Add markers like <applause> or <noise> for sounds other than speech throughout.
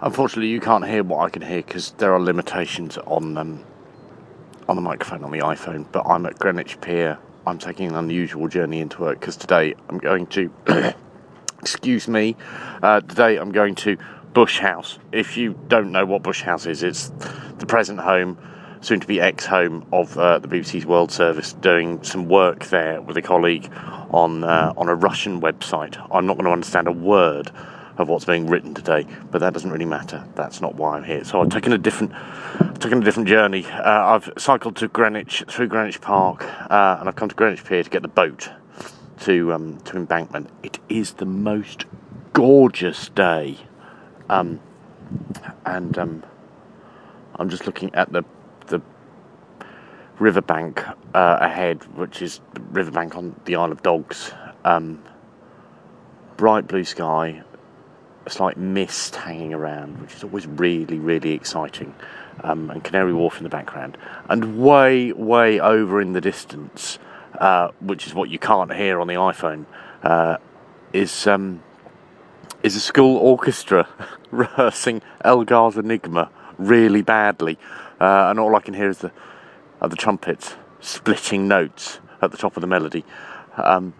Unfortunately, you can't hear what I can hear because there are limitations on um, on the microphone on the iPhone. But I'm at Greenwich Pier. I'm taking an unusual journey into work because today I'm going to. <coughs> excuse me. Uh, today I'm going to Bush House. If you don't know what Bush House is, it's the present home, soon to be ex home of uh, the BBC's World Service, doing some work there with a colleague on uh, on a Russian website. I'm not going to understand a word of what's being written today, but that doesn't really matter. That's not why I'm here. So I've taken a different, taken a different journey. Uh, I've cycled to Greenwich through Greenwich Park, uh, and I've come to Greenwich Pier to get the boat to um, to Embankment. It is the most gorgeous day, um, and um, I'm just looking at the the riverbank uh, ahead, which is the riverbank on the Isle of Dogs. Um, bright blue sky, a slight mist hanging around, which is always really, really exciting, um, and Canary Wharf in the background. And way, way over in the distance, uh, which is what you can't hear on the iPhone, uh, is um, is a school orchestra <laughs> rehearsing Elgar's Enigma really badly, uh, and all I can hear is the the trumpets splitting notes at the top of the melody. Um,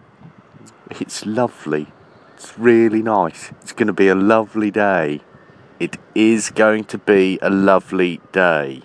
it's lovely. It's really nice. It's going to be a lovely day. It is going to be a lovely day.